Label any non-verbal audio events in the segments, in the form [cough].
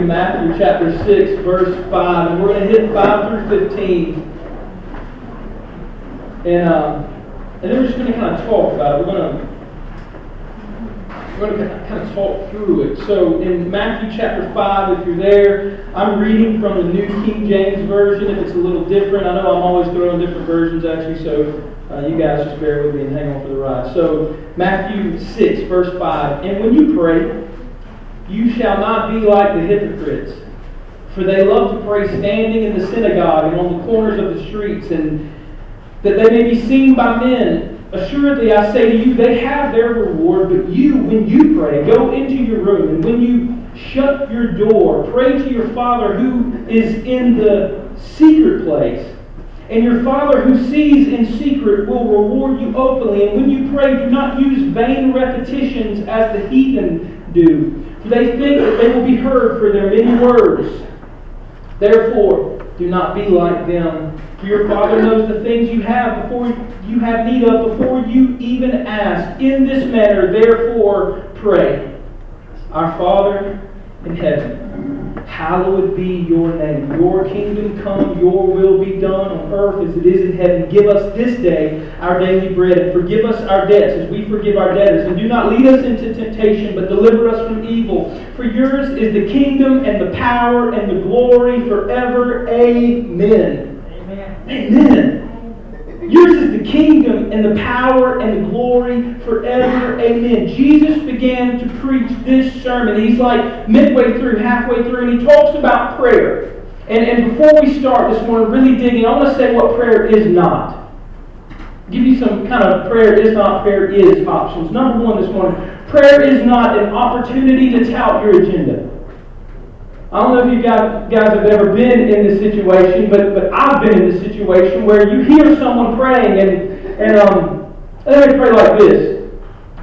Matthew chapter 6, verse 5, and we're going to hit 5 through 15. And, um, and then we're just going to kind of talk about it. We're going to we're going to kind of talk through it. So in Matthew chapter 5, if you're there, I'm reading from the New King James Version. If it's a little different, I know I'm always throwing different versions at you, so uh, you guys just bear with me and hang on for the ride. So Matthew 6, verse 5. And when you pray, you shall not be like the hypocrites, for they love to pray standing in the synagogue and on the corners of the streets, and that they may be seen by men. Assuredly, I say to you, they have their reward, but you, when you pray, go into your room, and when you shut your door, pray to your Father who is in the secret place. And your Father who sees in secret will reward you openly. And when you pray, do not use vain repetitions as the heathen do, they think that they will be heard for their many words. Therefore, do not be like them. For your Father knows the things you have before you have need of before you even ask. In this manner, therefore, pray. Our Father in heaven, hallowed be your name. Your kingdom come, your will be done on earth as it is in heaven. Give us this day our daily bread, and forgive us our debts as we forgive our debtors. And do not lead us into temptation, but deliver us from evil. For yours is the kingdom and the power and the glory forever. Amen. Amen. Amen. Yours is the kingdom and the power and the glory forever. Amen. Jesus began to preach this sermon. He's like midway through, halfway through, and he talks about prayer. And, and before we start this morning, really digging, I want to say what prayer is not. Give you some kind of prayer is not, prayer is options. Number one this morning, prayer is not an opportunity to tout your agenda. I don't know if you guys, guys have ever been in this situation, but, but I've been in this situation where you hear someone praying and, and um, they pray like this.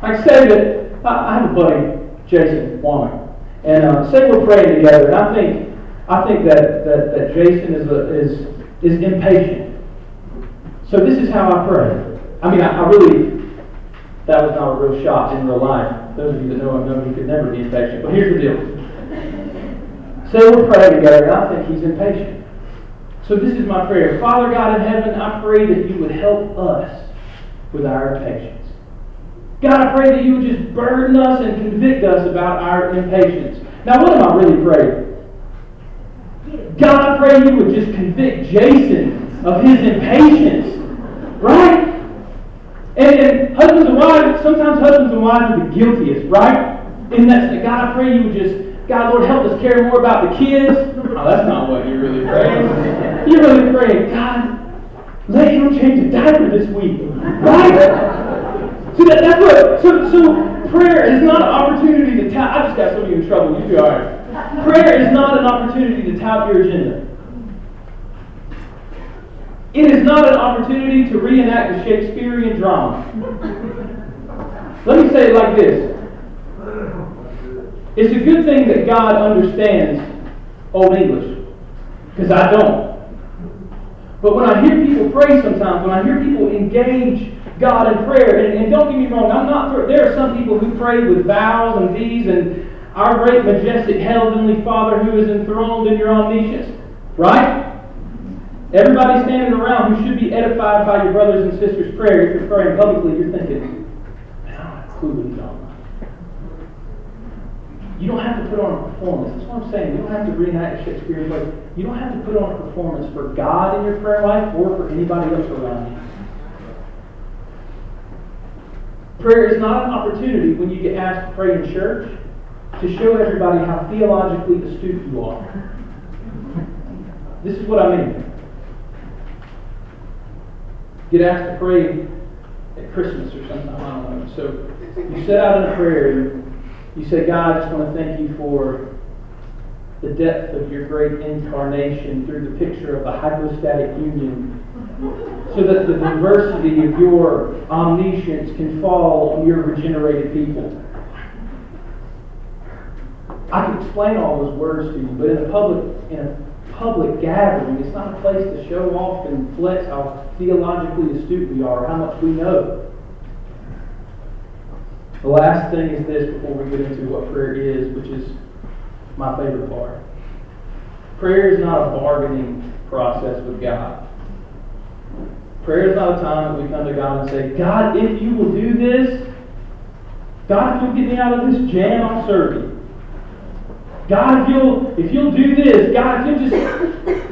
Like say that I, I have a buddy, Jason Warner, and uh, say we're praying together, and I think I think that, that, that Jason is, a, is, is impatient. So this is how I pray. I mean, I, I really, that was not a real shot in real life. Those of you that know him know he could never be impatient. But here's the deal. Say we're praying together, and I think he's impatient. So this is my prayer. Father God in heaven, I pray that you would help us with our impatience. God, I pray that you would just burden us and convict us about our impatience. Now, what am I really praying? God, I pray you would just convict Jason of his impatience. Right? And, and husbands and wives, sometimes husbands and wives are the guiltiest, right? In that, God, I pray you would just God, Lord, help us care more about the kids. Oh, that's not what you're really praying. You're really praying, God, let him change a diaper this week. Right? So that, that's what, so, so prayer is not an opportunity to tap. I just got some of you in trouble. You do all right. Prayer is not an opportunity to tap your agenda. It is not an opportunity to reenact a Shakespearean drama. Let me say it like this it's a good thing that God understands Old English, because I don't. But when I hear people pray sometimes, when I hear people engage God in prayer, and, and don't get me wrong, I'm not. There are some people who pray with vows and these, and our great, majestic, heavenly Father who is enthroned in your omniscience, right? Everybody standing around who should be edified by your brothers and sisters' prayer, if you're praying publicly, you're thinking, man, I don't have a clue what he's. You don't have to put on a performance. That's what I'm saying. You don't have to reenact a Shakespearean play. You don't have to put on a performance for God in your prayer life or for anybody else around you. Prayer is not an opportunity when you get asked to pray in church to show everybody how theologically astute you are. This is what I mean. Get asked to pray at Christmas or something. I don't know. So you set out in a prayer you say, God, I just want to thank you for the depth of your great incarnation through the picture of the hypostatic union, so that the diversity of your omniscience can fall on your regenerated people. I can explain all those words to you, but in a public in a public gathering, it's not a place to show off and flex how theologically astute we are, how much we know. The last thing is this before we get into what prayer is, which is my favorite part. Prayer is not a bargaining process with God. Prayer is not a time that we come to God and say, God, if you will do this, God, if you'll get me out of this jam, I'll serve you. God, if you'll if you'll do this, God, if you'll just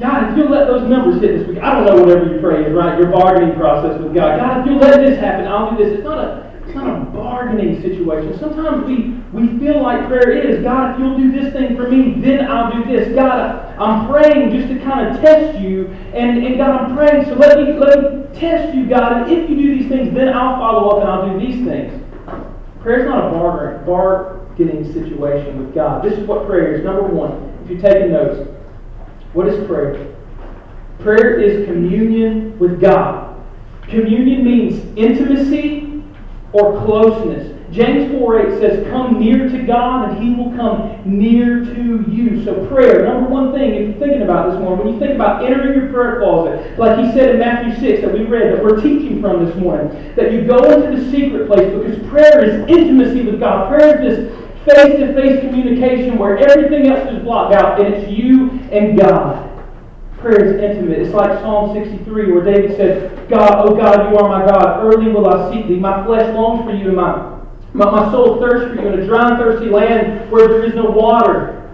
God, if you'll let those numbers hit this week, I don't know whatever you pray is, right? Your bargaining process with God. God, if you'll let this happen, I'll do this. It's not a it's not a bargaining situation. Sometimes we, we feel like prayer is, God, if you'll do this thing for me, then I'll do this. God, I'm praying just to kind of test you. And, and God, I'm praying, so let me, let me test you, God. And if you do these things, then I'll follow up and I'll do these things. Prayer is not a bargaining situation with God. This is what prayer is. Number one, if you're taking notes, what is prayer? Prayer is communion with God. Communion means intimacy or closeness. James 4 8 says, Come near to God, and He will come near to you. So, prayer, number one thing, if you're thinking about this morning, when you think about entering your prayer closet, like He said in Matthew 6 that we read, that we're teaching from this morning, that you go into the secret place because prayer is intimacy with God. Prayer is this face to face communication where everything else is blocked out, and it's you and God. Prayer is intimate. It's like Psalm 63 where David said, God, oh God, you are my God. Early will I seek thee. My flesh longs for you and my my, my soul thirsts for you in a dry and thirsty land where there is no water.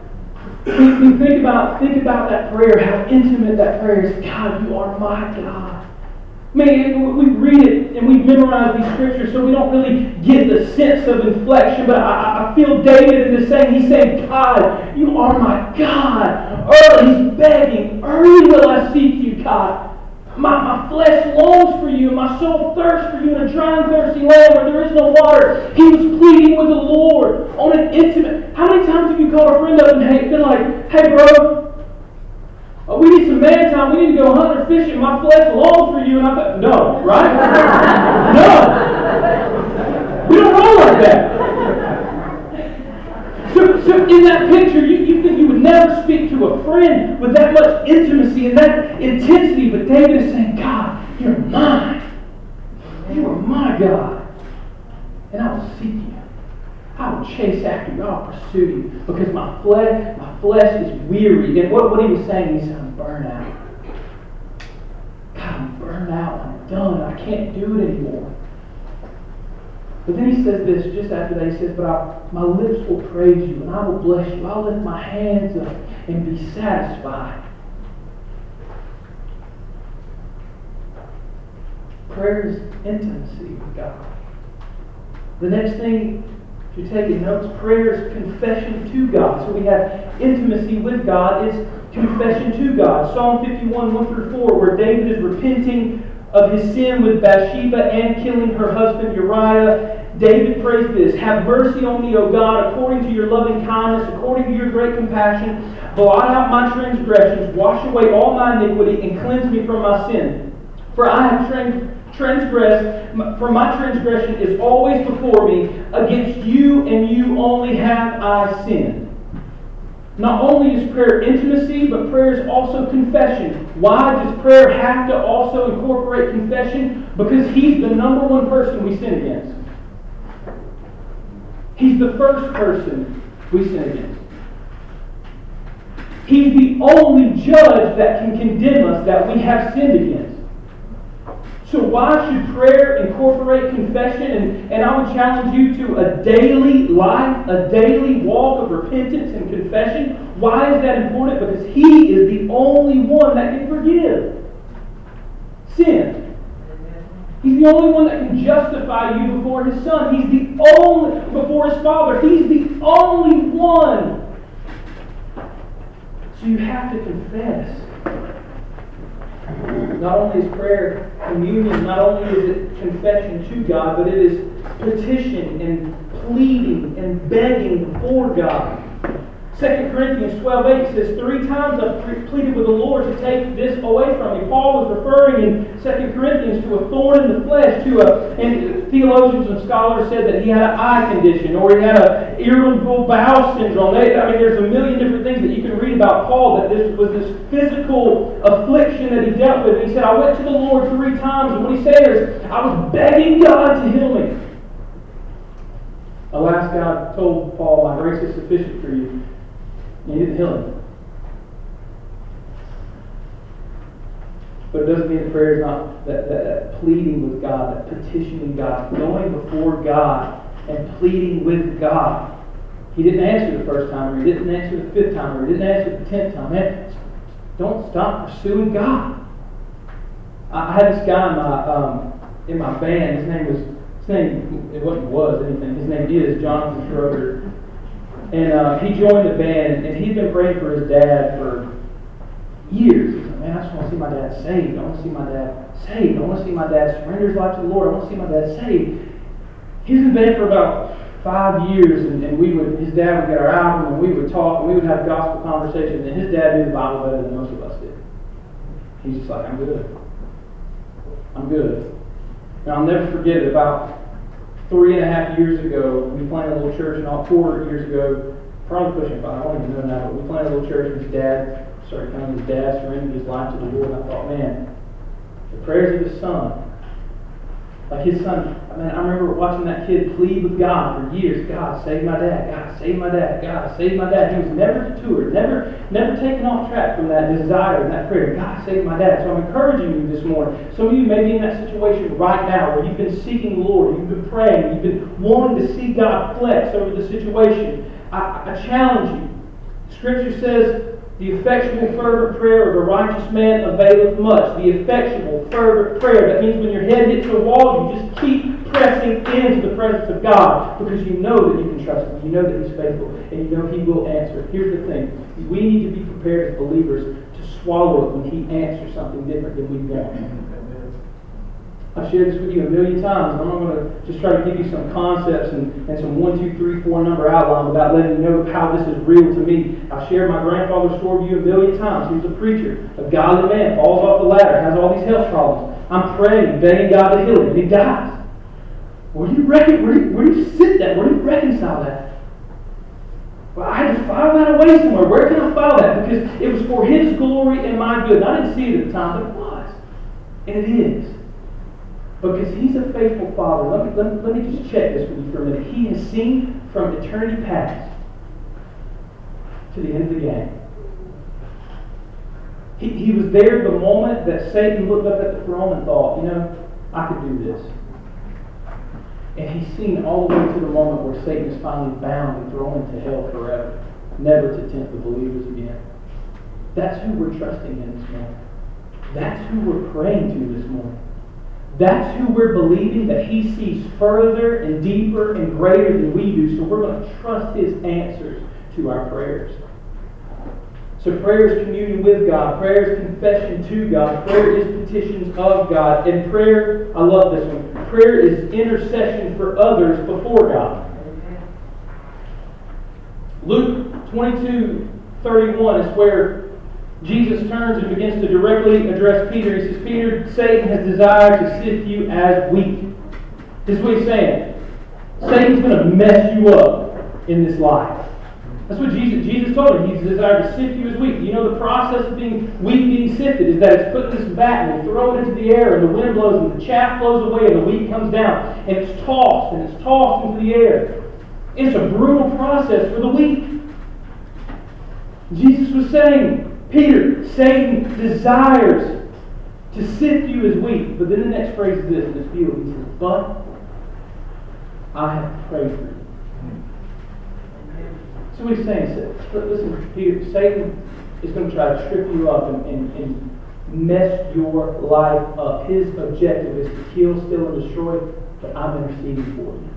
We, think about think about that prayer, how intimate that prayer is. God, you are my God. I mean, we read it and we memorize these scriptures, so we don't really get the sense of inflection. But I, I feel David in the same. He's saying, God, you are my God. Early, he's begging, early will I seek you, God. My, my flesh longs for you, and my soul thirsts for you in a dry and thirsty land where there is no water. He was pleading with the Lord on an intimate. How many times have you called a friend up and been like, hey, bro, uh, we need some man time. We need to go hunting or fishing. My flesh longs for you. And I thought, no, right? [laughs] no. We don't roll like that. So, so in that picture, you, you think you would never speak to a friend with that much intimacy and that intensity, but David is saying, God, you're mine. You are my God. And I will seek you. I will chase after you. I'll pursue you. Because my flesh, my flesh is weary. And what, what he was saying, he said, I'm burned out. God, I'm burned out. I'm done. I can't do it anymore. But then he says this just after that. He says, But I, my lips will praise you, and I will bless you. I'll lift my hands up and be satisfied. Prayer is intimacy with God. The next thing, if you're taking notes, prayer is confession to God. So we have intimacy with God is confession to God. Psalm 51, 1 through 4, where David is repenting of his sin with Bathsheba and killing her husband Uriah, David prays this Have mercy on me, O God, according to your loving kindness, according to your great compassion. Blot out my transgressions, wash away all my iniquity, and cleanse me from my sin. For I have transgressed, for my transgression is always before me. Against you and you only have I sinned. Not only is prayer intimacy, but prayer is also confession. Why does prayer have to also incorporate confession? Because He's the number one person we sin against. He's the first person we sin against. He's the only judge that can condemn us that we have sinned against. So why should prayer incorporate confession? And, and I would challenge you to a daily life, a daily walk of repentance and confession. Why is that important? Because He is the only one that can forgive sin. He's the only one that can justify you before His Son. He's the only, before His Father. He's the only one. So you have to confess. Not only is prayer communion, not only is it confession to God, but it is petition and pleading and begging before God. 2 Corinthians 12 8 says, Three times I've pleaded with the Lord to take this away from me. Paul was referring in 2 Corinthians to a thorn in the flesh, to a, and theologians and scholars said that he had an eye condition or he had an irritable bowel syndrome. They, I mean, there's a million different things that you can read about Paul that this was this physical affliction that he dealt with. He said, I went to the Lord three times, and what he said is, I was begging God to heal me. Last God told Paul, My grace is sufficient for you And he didn't heal him. But it doesn't mean that prayer is not that, that, that pleading with God, that petitioning God, going before God and pleading with God. He didn't answer the first time, or he didn't answer the fifth time, or he didn't answer the tenth time. Man, don't stop pursuing God. I, I had this guy in my um, in my band. His name was his name it wasn't was anything. His name is Jonathan Schroeder, and uh, he joined the band, and he'd been praying for his dad for years. He's like, man, I just want to see my dad saved. I want to see my dad saved. I want to see my dad surrender his life to the Lord. I want to see my dad saved. He's been band for about five years, and, and we would, his dad would get our album, and we would talk, and we would have gospel conversations, and his dad knew the Bible better than most of us did. He's just like, I'm good. I'm good. And I'll never forget about three and a half years ago, we planted a little church, and all four years ago, probably pushing five, I don't even know now, but we planted a little church, and his dad started coming, his dad surrendered his life to the Lord, and I thought, man, the prayers of his son like his son, I mean, I remember watching that kid plead with God for years. God, save my dad. God, save my dad. God, save my dad. He was never detoured, never, never taken off track from that desire and that prayer. God, save my dad. So I'm encouraging you this morning. Some of you may be in that situation right now where you've been seeking the Lord, you've been praying, you've been wanting to see God flex over the situation. I, I challenge you. Scripture says the effectual, fervent prayer of a righteous man availeth much. The effectual, fervent prayer. That means when your head hits the wall, you just keep pressing into the presence of God because you know that you can trust Him. You know that He's faithful and you know He will answer. Here's the thing we need to be prepared as believers to swallow it when He answers something different than we want. I've shared this with you a million times. I'm not going to just try to give you some concepts and, and some one, two, three, four number outline without letting you know how this is real to me. I've shared my grandfather's story with you a million times. He was a preacher, a godly man, falls off the ladder, has all these health problems. I'm praying, begging God to heal him, and he dies. Where do you reckon, where do you, where do you sit that? Where do you reconcile that? Well, I had to file that away somewhere. Where can I file that? Because it was for his glory and my good. And I didn't see it at the time, but it was. And it is. Because he's a faithful father. Let me, let, let me just check this with you for a minute. He has seen from eternity past to the end of the game. He, he was there the moment that Satan looked up at the throne and thought, you know, I could do this. And he's seen all the way to the moment where Satan is finally bound and thrown into hell forever, never to tempt the believers again. That's who we're trusting in this morning. That's who we're praying to this morning. That's who we're believing that He sees further and deeper and greater than we do. So we're going to trust His answers to our prayers. So prayer is communion with God. Prayer is confession to God. Prayer is petitions of God. And prayer, I love this one. Prayer is intercession for others before God. Luke 22, 31 is where Jesus turns and begins to directly address Peter. He says, Peter, Satan has desired to sift you as wheat. This is what he's saying. Satan's going to mess you up in this life. That's what Jesus, Jesus told him. He's desired to sift you as wheat. You know the process of being wheat being sifted is that it's put in this vat and we throw it into the air and the wind blows and the chaff blows away and the wheat comes down and it's tossed and it's tossed into the air. It's a brutal process for the wheat. Jesus was saying, Peter, Satan desires to sift you as wheat. But then the next phrase is this, in this beautiful. He says, But I have prayed for you. So what he's saying is, listen, Peter, Satan is going to try to trip you up and, and, and mess your life up. His objective is to kill, steal, and destroy, but I'm interceding for you.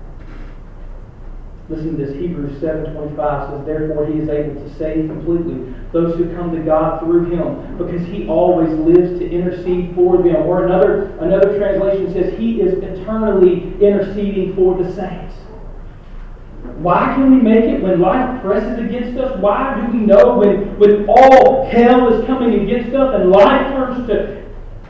Listen to this, Hebrews 7.25 says, Therefore he is able to save completely those who come to God through him, because he always lives to intercede for them. Or another, another translation says, He is eternally interceding for the saints. Why can we make it when life presses against us? Why do we know when, when all hell is coming against us and life turns to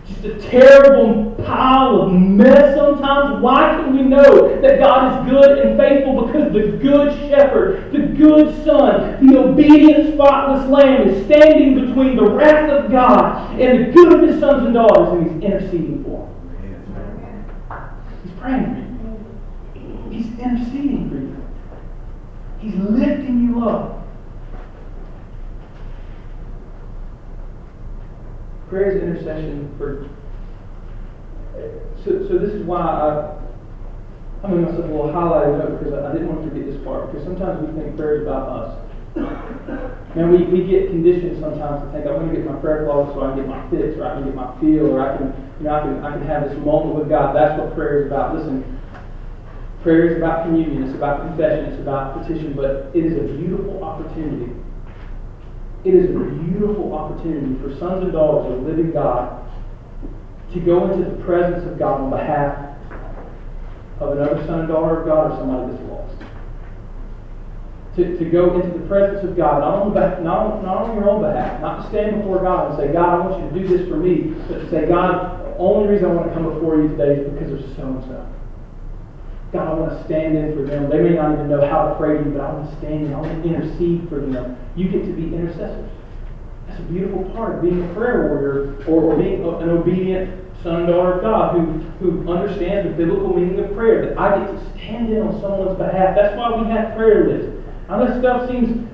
just a terrible pile of mess sometimes. Why can we know that God is good and faithful? Because the good shepherd, the good son, the obedient, spotless lamb is standing between the wrath of God and the good of his sons and daughters, and he's interceding for them. He's praying for you. He's interceding for you. He's lifting you up. Prayer is intercession for. So, so this is why I, I made myself a little highlighted note because I, I didn't want to forget this part because sometimes we think prayer is about us. And we, we get conditioned sometimes to think I'm going to get my prayer closet so I can get my fix or I can get my feel or I can you know I can I can have this moment with God. That's what prayer is about. Listen, prayer is about communion. It's about confession. It's about petition. But it is a beautiful opportunity. It is a beautiful opportunity for sons and daughters of the living God to go into the presence of God on behalf of another son and daughter of God or somebody that's lost. To, to go into the presence of God, not on, not, on, not on your own behalf, not to stand before God and say, God, I want you to do this for me, but to say, God, the only reason I want to come before you today is because of so and so. God, I want to stand in for them. They may not even know how to pray to you, but I want to stand in. I want to intercede for them. You get to be intercessors. That's a beautiful part of being a prayer warrior or, or being an obedient son and daughter of God who, who understands the biblical meaning of prayer. That I get to stand in on someone's behalf. That's why we have prayer lists. Now, this stuff seems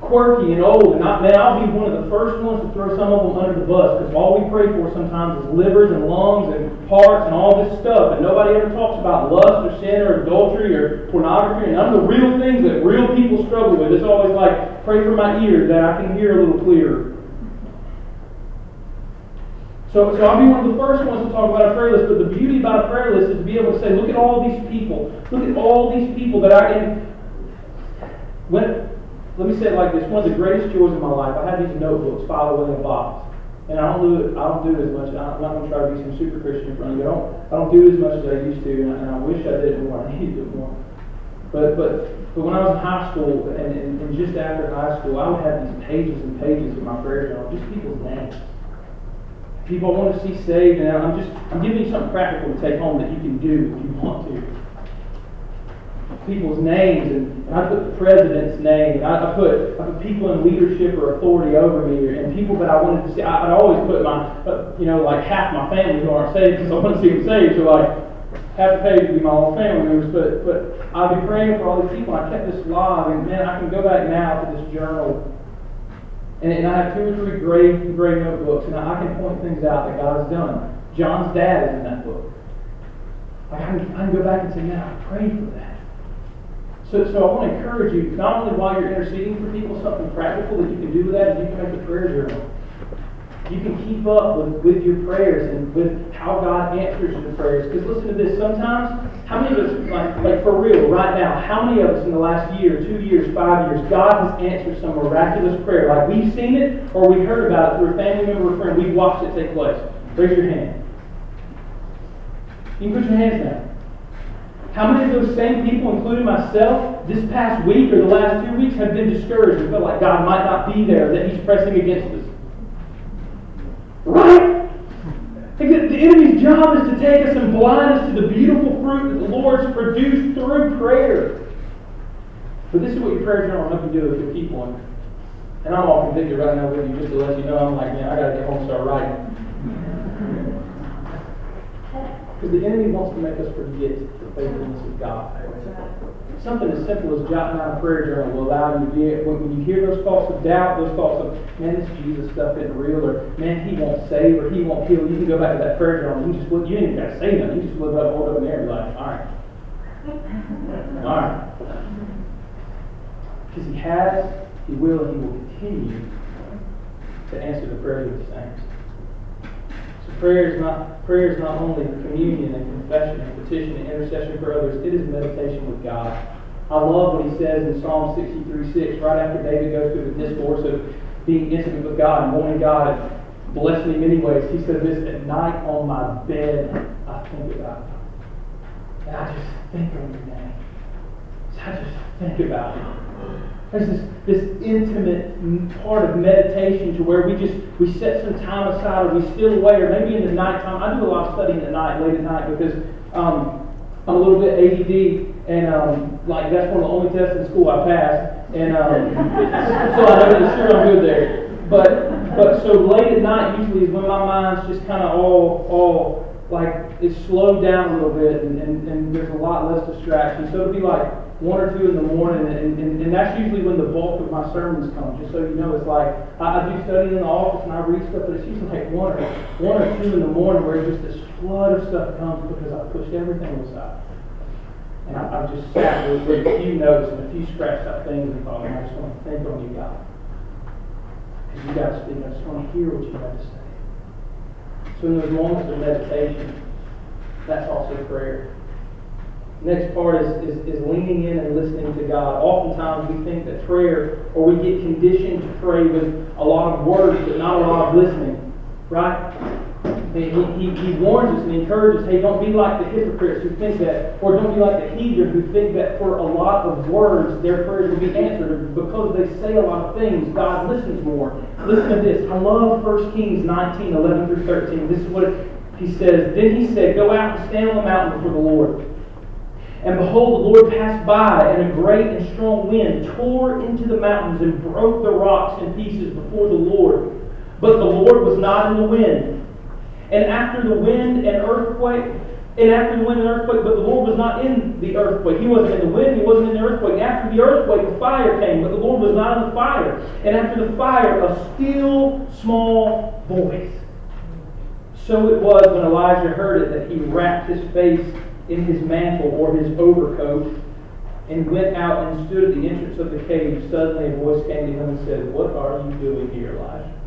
quirky and old, and I, man, I'll be one of the first ones to throw some of them under the bus because all we pray for sometimes is livers and lungs and hearts and all this stuff, and nobody ever talks about lust or sin or adultery or pornography and none of the real things that real people struggle with. It's always like, pray for my ears that I can hear a little clearer. So, so I'll be one of the first ones to talk about a prayer list, but the beauty about a prayer list is to be able to say, look at all these people. Look at all these people that I can. When, let me say it like this: one of the greatest joys in my life. I have these notebooks filed away in a box, and I don't do it. I don't do it as much. I'm not going to try to be some super Christian in front of you. I don't. I don't do it as much as I used to, and I, and I wish I did more. [laughs] I need to do more. But but but when I was in high school and, and, and just after high school, I would have these pages and pages of my prayer journal, just people's names people I want to see saved, and I'm just I'm giving you something practical to take home that you can do if you want to. People's names, and, and I put the president's name, and I, I, put I put people in leadership or authority over me, and people that I wanted to see. I, would always put my, uh, you know, like half my family who aren't saved because I want to see them saved. So like half the page would be my own family members, but but I'd be praying for all these people. I kept this log, and man, I can go back now to this journal and, and I have two or three gray, gray notebooks, and I, can point things out that God has done. John's dad is in that book. Like I, can, I can go back and say, man, I prayed for that. So, so I want to encourage you, not only while you're interceding for people, something practical that you can do with that, is you can make a prayer journal. You can keep up with, with your prayers and with how God answers your prayers. Because listen to this, sometimes, how many of us, like, like for real, right now, how many of us in the last year, two years, five years, God has answered some miraculous prayer? Like we've seen it or we heard about it through a family member or friend. We've watched it take place. Raise your hand. You can put your hands down. How many of those same people, including myself, this past week or the last two weeks have been discouraged and felt like God might not be there, that He's pressing against us? Right? Because The enemy's job is to take us and blind us to the beautiful fruit that the Lord's produced through prayer. But this is what your prayer journal you do if you keep one. And I'm all convicted right now with you just to let you know I'm like, man, I gotta get home and start writing. Because the enemy wants to make us forget the faithfulness of God. Something as simple as jotting down a prayer journal will allow you to be when you hear those thoughts of doubt, those thoughts of, man, this Jesus stuff isn't real, or man, he won't save, or he won't heal, you can go back to that prayer journal and you just you ain't even got to say nothing. You just look up, hold up in there and be like, all right. [laughs] All right. Because he has, he will, and he will continue to answer the prayers of the saints. Prayer is not prayer is not only communion and confession and petition and intercession for others. It is meditation with God. I love what he says in Psalm 63 6, right after David goes through the discourse of being intimate with God and wanting God and bless me in many ways. He says this at night on my bed, I think about it. And I just think on your name. I just think about it. This, this intimate part of meditation to where we just we set some time aside or we steal away or maybe in the nighttime. I do a lot of studying at night, late at night, because um, I'm a little bit ADD and um, like that's one of the only tests in school I passed. And um, so I know that sure I'm good there. But but so late at night usually is when my mind's just kind of all all like it's slowed down a little bit and, and, and there's a lot less distraction. So it'll be like one or two in the morning, and, and, and that's usually when the bulk of my sermons come. Just so you know, it's like I, I do study in the office and I read stuff, but it's usually like one or one or two in the morning where just this flood of stuff comes because I pushed everything aside. And I, I've just sat with, with a few notes and a few scratched out things and thought, I just want to think on you, God. Because you got to speak. I just want to hear what you have to say. So in those moments of meditation, that's also prayer. Next part is, is, is leaning in and listening to God. Oftentimes we think that prayer, or we get conditioned to pray with a lot of words, but not a lot of listening. Right? He, he, he warns us and encourages, hey, don't be like the hypocrites who think that, or don't be like the heathen who think that for a lot of words their prayers will be answered. Because they say a lot of things, God listens more. Listen to this. I love 1 Kings 19, 11 through 13. This is what he says. Then he said, Go out and stand on the mountain before the Lord. And behold, the Lord passed by, and a great and strong wind tore into the mountains and broke the rocks in pieces before the Lord. But the Lord was not in the wind. And after the wind and earthquake, and after the wind and earthquake, but the Lord was not in the earthquake. He wasn't in the wind, he wasn't in the earthquake. After the earthquake, the fire came, but the Lord was not in the fire. And after the fire, a still small voice. So it was when Elijah heard it that he wrapped his face in his mantle or his overcoat and went out and stood at the entrance of the cave. Suddenly a voice came to him and said, What are you doing here, Elijah?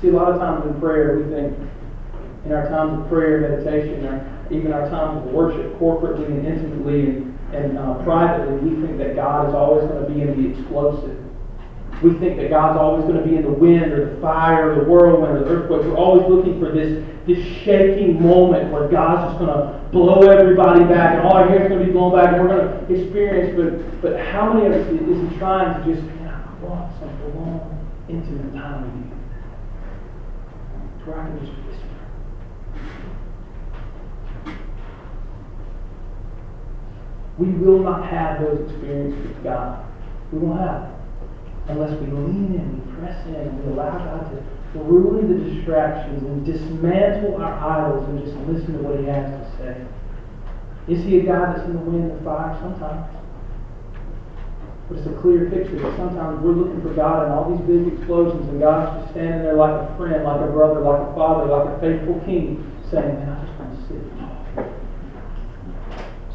See, a lot of times in prayer, we think, in our times of prayer, meditation, or even our times of worship, corporately and intimately and, and uh, privately, we think that God is always going to be in the explosive we think that God's always going to be in the wind or the fire or the whirlwind or the earthquake. We're always looking for this, this shaking moment where God's just going to blow everybody back and all our hair's going to be blown back and we're going to experience. But, but how many of us is He trying to just, man, I want some long, intimate time with you? Where I can just. We will not have those experiences with God. We won't have them unless we lean in, we press in, and we allow God to ruin the distractions and dismantle our idols and just listen to what He has to say. Is He a God that's in the wind and the fire? Sometimes. But it's a clear picture that sometimes we're looking for God in all these big explosions, and God's just standing there like a friend, like a brother, like a father, like a faithful king, saying, Man, I just want to sit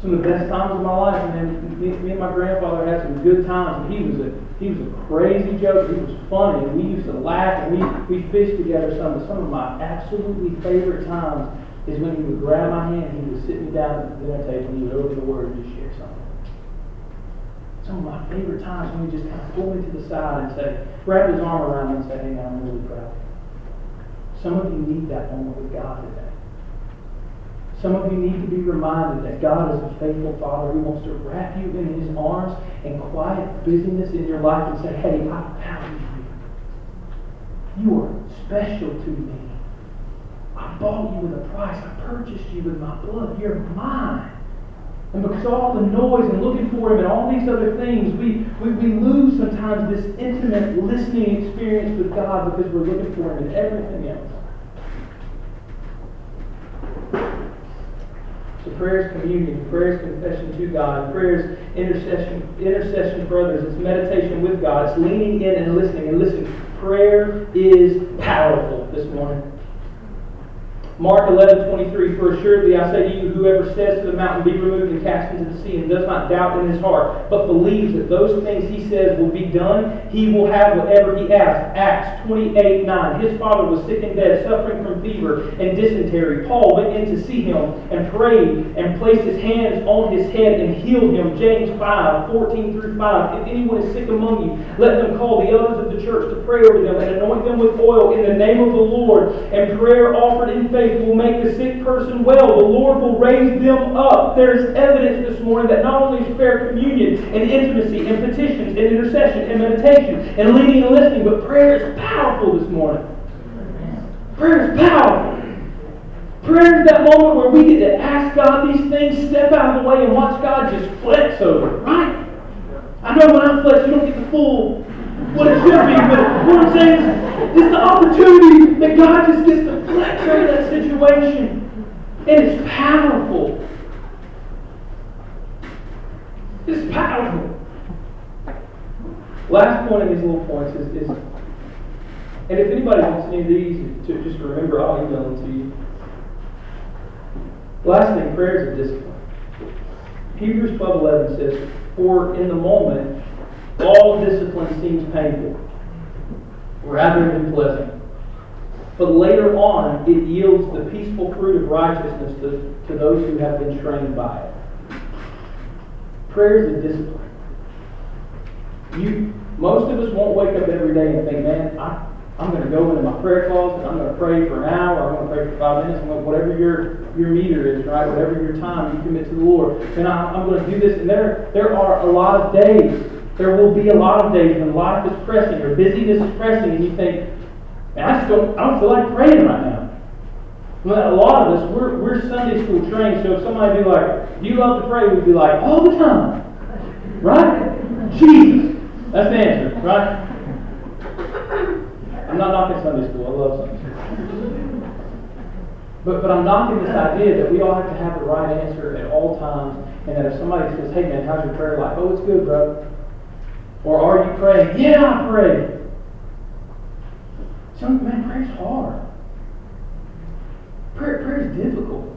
some of the best times of my life. And then me, me and my grandfather had some good times. And he was a he was a crazy joke. He was funny, and we used to laugh. And we we fished together. Some of some of my absolutely favorite times is when he would grab my hand. He would sit me down at the dinner table, and he would open the Word and just share something. Some of my favorite times when he just kind of pull me to the side and say, wrap his arm around me and say, "Hey, man, I'm really proud." Some of you need that moment with God today. Some of you need to be reminded that God is a faithful Father who wants to wrap you in His arms and quiet busyness in your life and say, Hey, I value you. You are special to me. I bought you with a price. I purchased you with my blood. You're mine. And because of all the noise and looking for Him and all these other things, we, we, we lose sometimes this intimate listening experience with God because we're looking for Him in everything else. So prayer is communion, prayer is confession to God, prayer is intercession, intercession for others, it's meditation with God, it's leaning in and listening. And listen, prayer is powerful this morning. Mark 11, 23, For assuredly I say to you, whoever says to the mountain, Be removed and cast into the sea, and does not doubt in his heart, but believes that those things he says will be done, he will have whatever he asks. Acts 28, 9. His father was sick in bed, suffering from fever and dysentery. Paul went in to see him and prayed and placed his hands on his head and healed him. James 5, 14 through 5. If anyone is sick among you, let them call the elders of the church to pray over them and anoint them with oil in the name of the Lord, and prayer offered in faith faith will make the sick person well. The Lord will raise them up. There's evidence this morning that not only is prayer communion and intimacy and petitions and intercession and meditation and leading and listening, but prayer is powerful this morning. Prayer is powerful. Prayer is that moment where we get to ask God these things, step out of the way, and watch God just flex over right? I know when I flex, you don't get the full what it should be, but what I'm saying is, it's the opportunity that God just gets to flex over that situation. And it's powerful. It's powerful. Last point of these little points is, is and if anybody wants any of these to just remember, I'll email them to you. Last thing, prayer is a discipline. Hebrews 12 11 says, For in the moment, all discipline seems painful, rather than pleasant. But later on, it yields the peaceful fruit of righteousness to, to those who have been trained by it. Prayer is a discipline. You, most of us won't wake up every day and think, man, I, I'm going to go into my prayer closet, I'm going to pray for an hour, I'm going to pray for five minutes, I'm whatever your, your meter is, right? Whatever your time you commit to the Lord. And I, I'm going to do this. And there, there are a lot of days, there will be a lot of days when life is pressing or busyness is pressing, and you think, man, I just don't, I don't feel like praying right now. Well, a lot of us, we're, we're Sunday school trained, so if somebody be like, do you love to pray? We'd be like, all the time. Right? Jesus. That's the answer, right? I'm not knocking Sunday school. I love Sunday school. But, but I'm knocking this idea that we all have to have the right answer at all times, and that if somebody says, hey man, how's your prayer life? Oh, it's good, bro. Or are you praying? Yeah, I pray. Some man, prayer's hard. Prayer, prayer is difficult.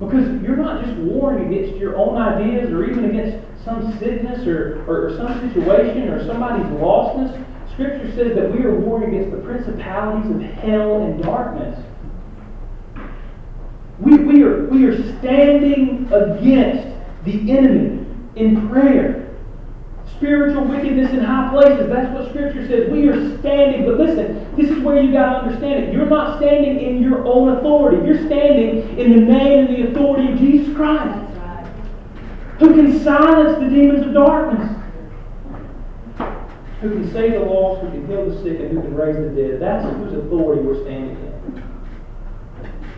Because you're not just warring against your own ideas or even against some sickness or, or, or some situation or somebody's lostness. Scripture says that we are warring against the principalities of hell and darkness. We, we, are, we are standing against the enemy in prayer. Spiritual wickedness in high places. That's what Scripture says. We are standing. But listen, this is where you got to understand it. You're not standing in your own authority. You're standing in the name and the authority of Jesus Christ. Who can silence the demons of darkness who can save the lost, who can heal the sick, and who can raise the dead. That's whose authority we're standing in.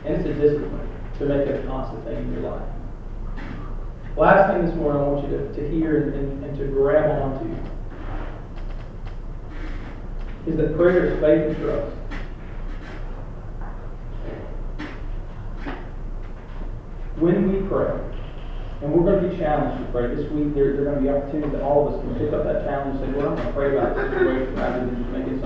And it's a discipline to make it a constant thing in your life. Last thing this morning I want you to, to hear and, and, and to grab onto is that prayer is faith and trust. When we pray, and we're going to be challenged to pray. This week, there, are going to be opportunities that all of us can pick up that challenge and say, Lord, I'm going to pray about this situation rather than just making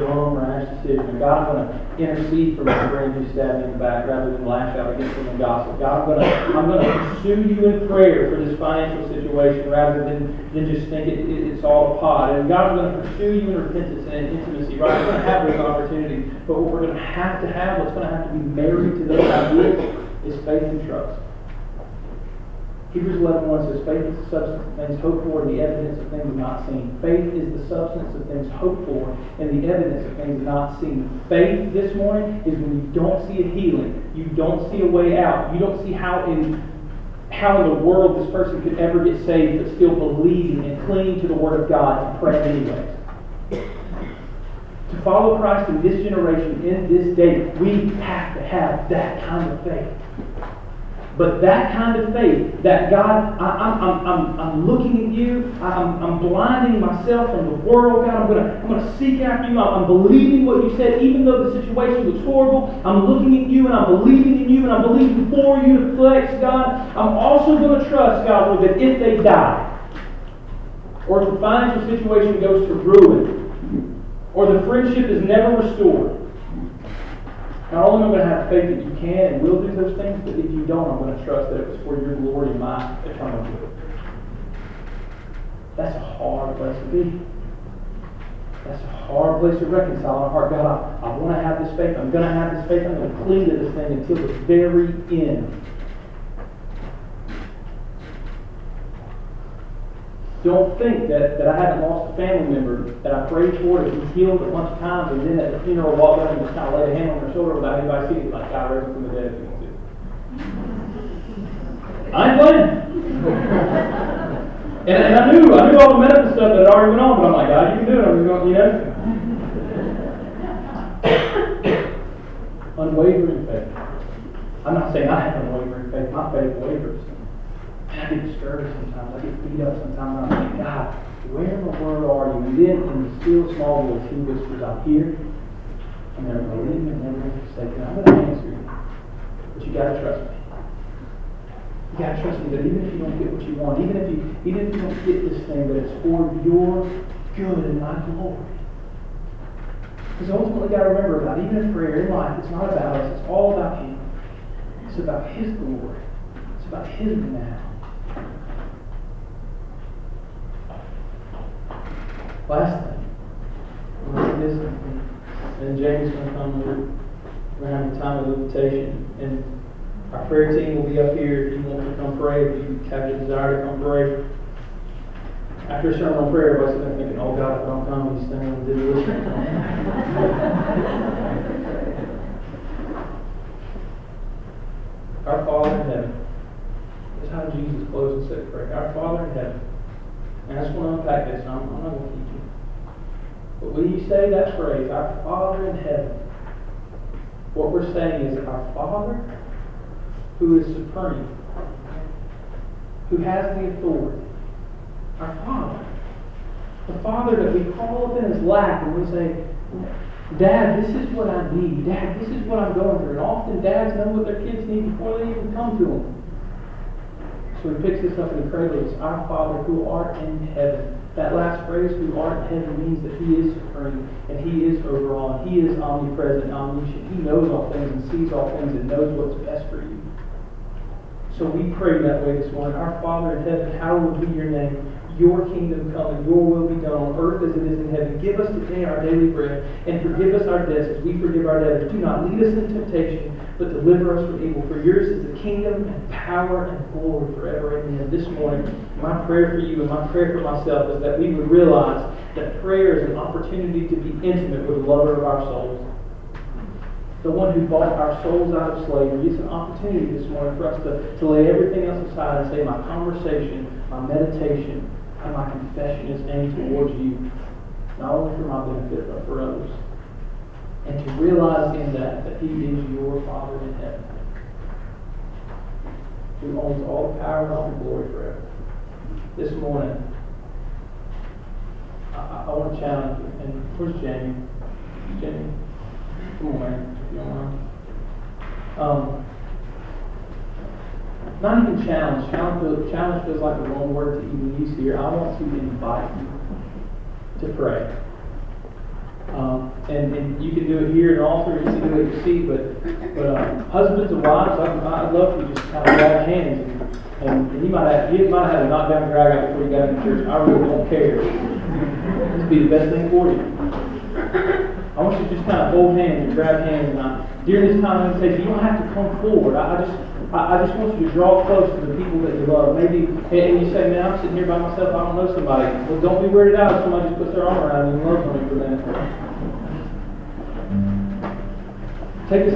rash decision. And God, I'm going to intercede for my friend who's stabbed me in the back rather than lash out against him and gossip. God, I'm going to, I'm going to pursue you in prayer for this financial situation rather than, than just think it, it, it's all a pot. And God, I'm going to pursue you in repentance and in intimacy. Right? We're going to have those opportunities. But what we're going to have to have, what's going to have to be married to those ideas, is faith and trust. Hebrews 11 says, Faith is the substance of things hoped for and the evidence of things not seen. Faith is the substance of things hoped for and the evidence of things not seen. Faith this morning is when you don't see a healing, you don't see a way out, you don't see how in how in the world this person could ever get saved, but still believing and clinging to the Word of God and praying anyway. To follow Christ in this generation, in this day, we have to have that kind of faith. But that kind of faith, that God, I, am I'm, I'm, I'm looking at you, I'm, I'm blinding myself from the world, God, I'm going to I'm gonna seek after you, I'm, I'm believing what you said, even though the situation was horrible, I'm looking at you and I'm believing in you and I'm believing for you to flex, God. I'm also going to trust, God, that if they die, or if the financial situation goes to ruin, or the friendship is never restored, not only am I going to have faith that you can and will do those things, but if you don't, I'm going to trust that it was for your glory and my eternal good. That's a hard place to be. That's a hard place to reconcile in our heart. God, I, I want to have this faith. I'm going to have this faith. I'm going to cling to this thing until the very end. Don't think that, that I haven't lost a family member that I prayed for and he's healed a bunch of times, and then at the funeral walk up and just kind of lay a hand on their shoulder without anybody seeing it, like God raised from the dead if you want to. I ain't playing. [laughs] and, and I knew, I knew all the medical stuff that had already went on, but I'm like, God, you can do it. I'm just going, you know. [coughs] unwavering faith. I'm not saying I have unwavering faith. My faith wavers. I get discouraged sometimes. I get beat up sometimes. I'm like, God, where in the world are you? And then in the still small voice, he whispers, I'm here. And they're to me and never me. I'm going to answer you. But you got to trust me. You gotta trust me that even if you don't get what you want, even if you, even if you don't get this thing, that it's for your good and my glory. Because ultimately, you gotta remember about even in prayer in life, it's not about us, it's all about Him. It's about His glory. It's about His renown. Last thing, I'm gonna say this, and Jamie's gonna come, we're gonna have a time of invitation, and our prayer team will be up here if you want to come pray, if you have a desire to come pray. After a sermon on prayer, everybody's gonna be thinking, oh God, if I don't come, he's standing to do this. [laughs] Our Father in heaven, this is how Jesus closed and said, pray, our Father in heaven. And I just want to unpack this, and I'm, I'm not going to. But when you say that phrase, our Father in heaven, what we're saying is our Father who is supreme, who has the authority, our Father. The Father that we call up in his lap and we say, Dad, this is what I need. Dad, this is what I'm going through. And often dads know what their kids need before they even come to them. So he picks this up in the cradle. It's our Father who art in heaven. That last phrase, who art in heaven, means that he is supreme and he is over all. And he is omnipresent, omniscient. He knows all things and sees all things and knows what's best for you. So we pray that way this morning. Our Father in heaven, hallowed be your name. Your kingdom come and your will be done on earth as it is in heaven. Give us today our daily bread and forgive us our debts as we forgive our debtors. Do not lead us into temptation, but deliver us from evil. For yours is the kingdom and power and glory forever. Amen. This morning, my prayer for you and my prayer for myself is that we would realize that prayer is an opportunity to be intimate with the lover of our souls the one who bought our souls out of slavery. It's an opportunity this morning for us to, to lay everything else aside and say, My conversation, my meditation, and my confession is aimed towards you, not only for my benefit, but for others. And to realize in that that He is your Father in heaven, who owns all the power and all the glory forever. This morning, I, I, I want to challenge you. And where's Jamie? Jamie? Come on, man. You don't mind. Um, not even challenge. Challenge feels, challenge feels like the wrong word to even use here. I want to invite you to pray. Um, and, and you can do it here in altar, you can do it at your seat, but, but uh, husbands and wives, I, I'd love for you just kind of grab hands. And, he might have, he might have had a knockdown drag out before you got into church. I really don't care. This be the best thing for you. I want you to just kind of hold hands and grab hands. And I, during this time invitation, you don't have to come forward. I, I just I, I just want you to draw close to the people that you love. Maybe, and you say, man, I'm sitting here by myself. I don't know somebody. Well, don't be weirded out if somebody just puts their arm around you and loves on you for minute. Take a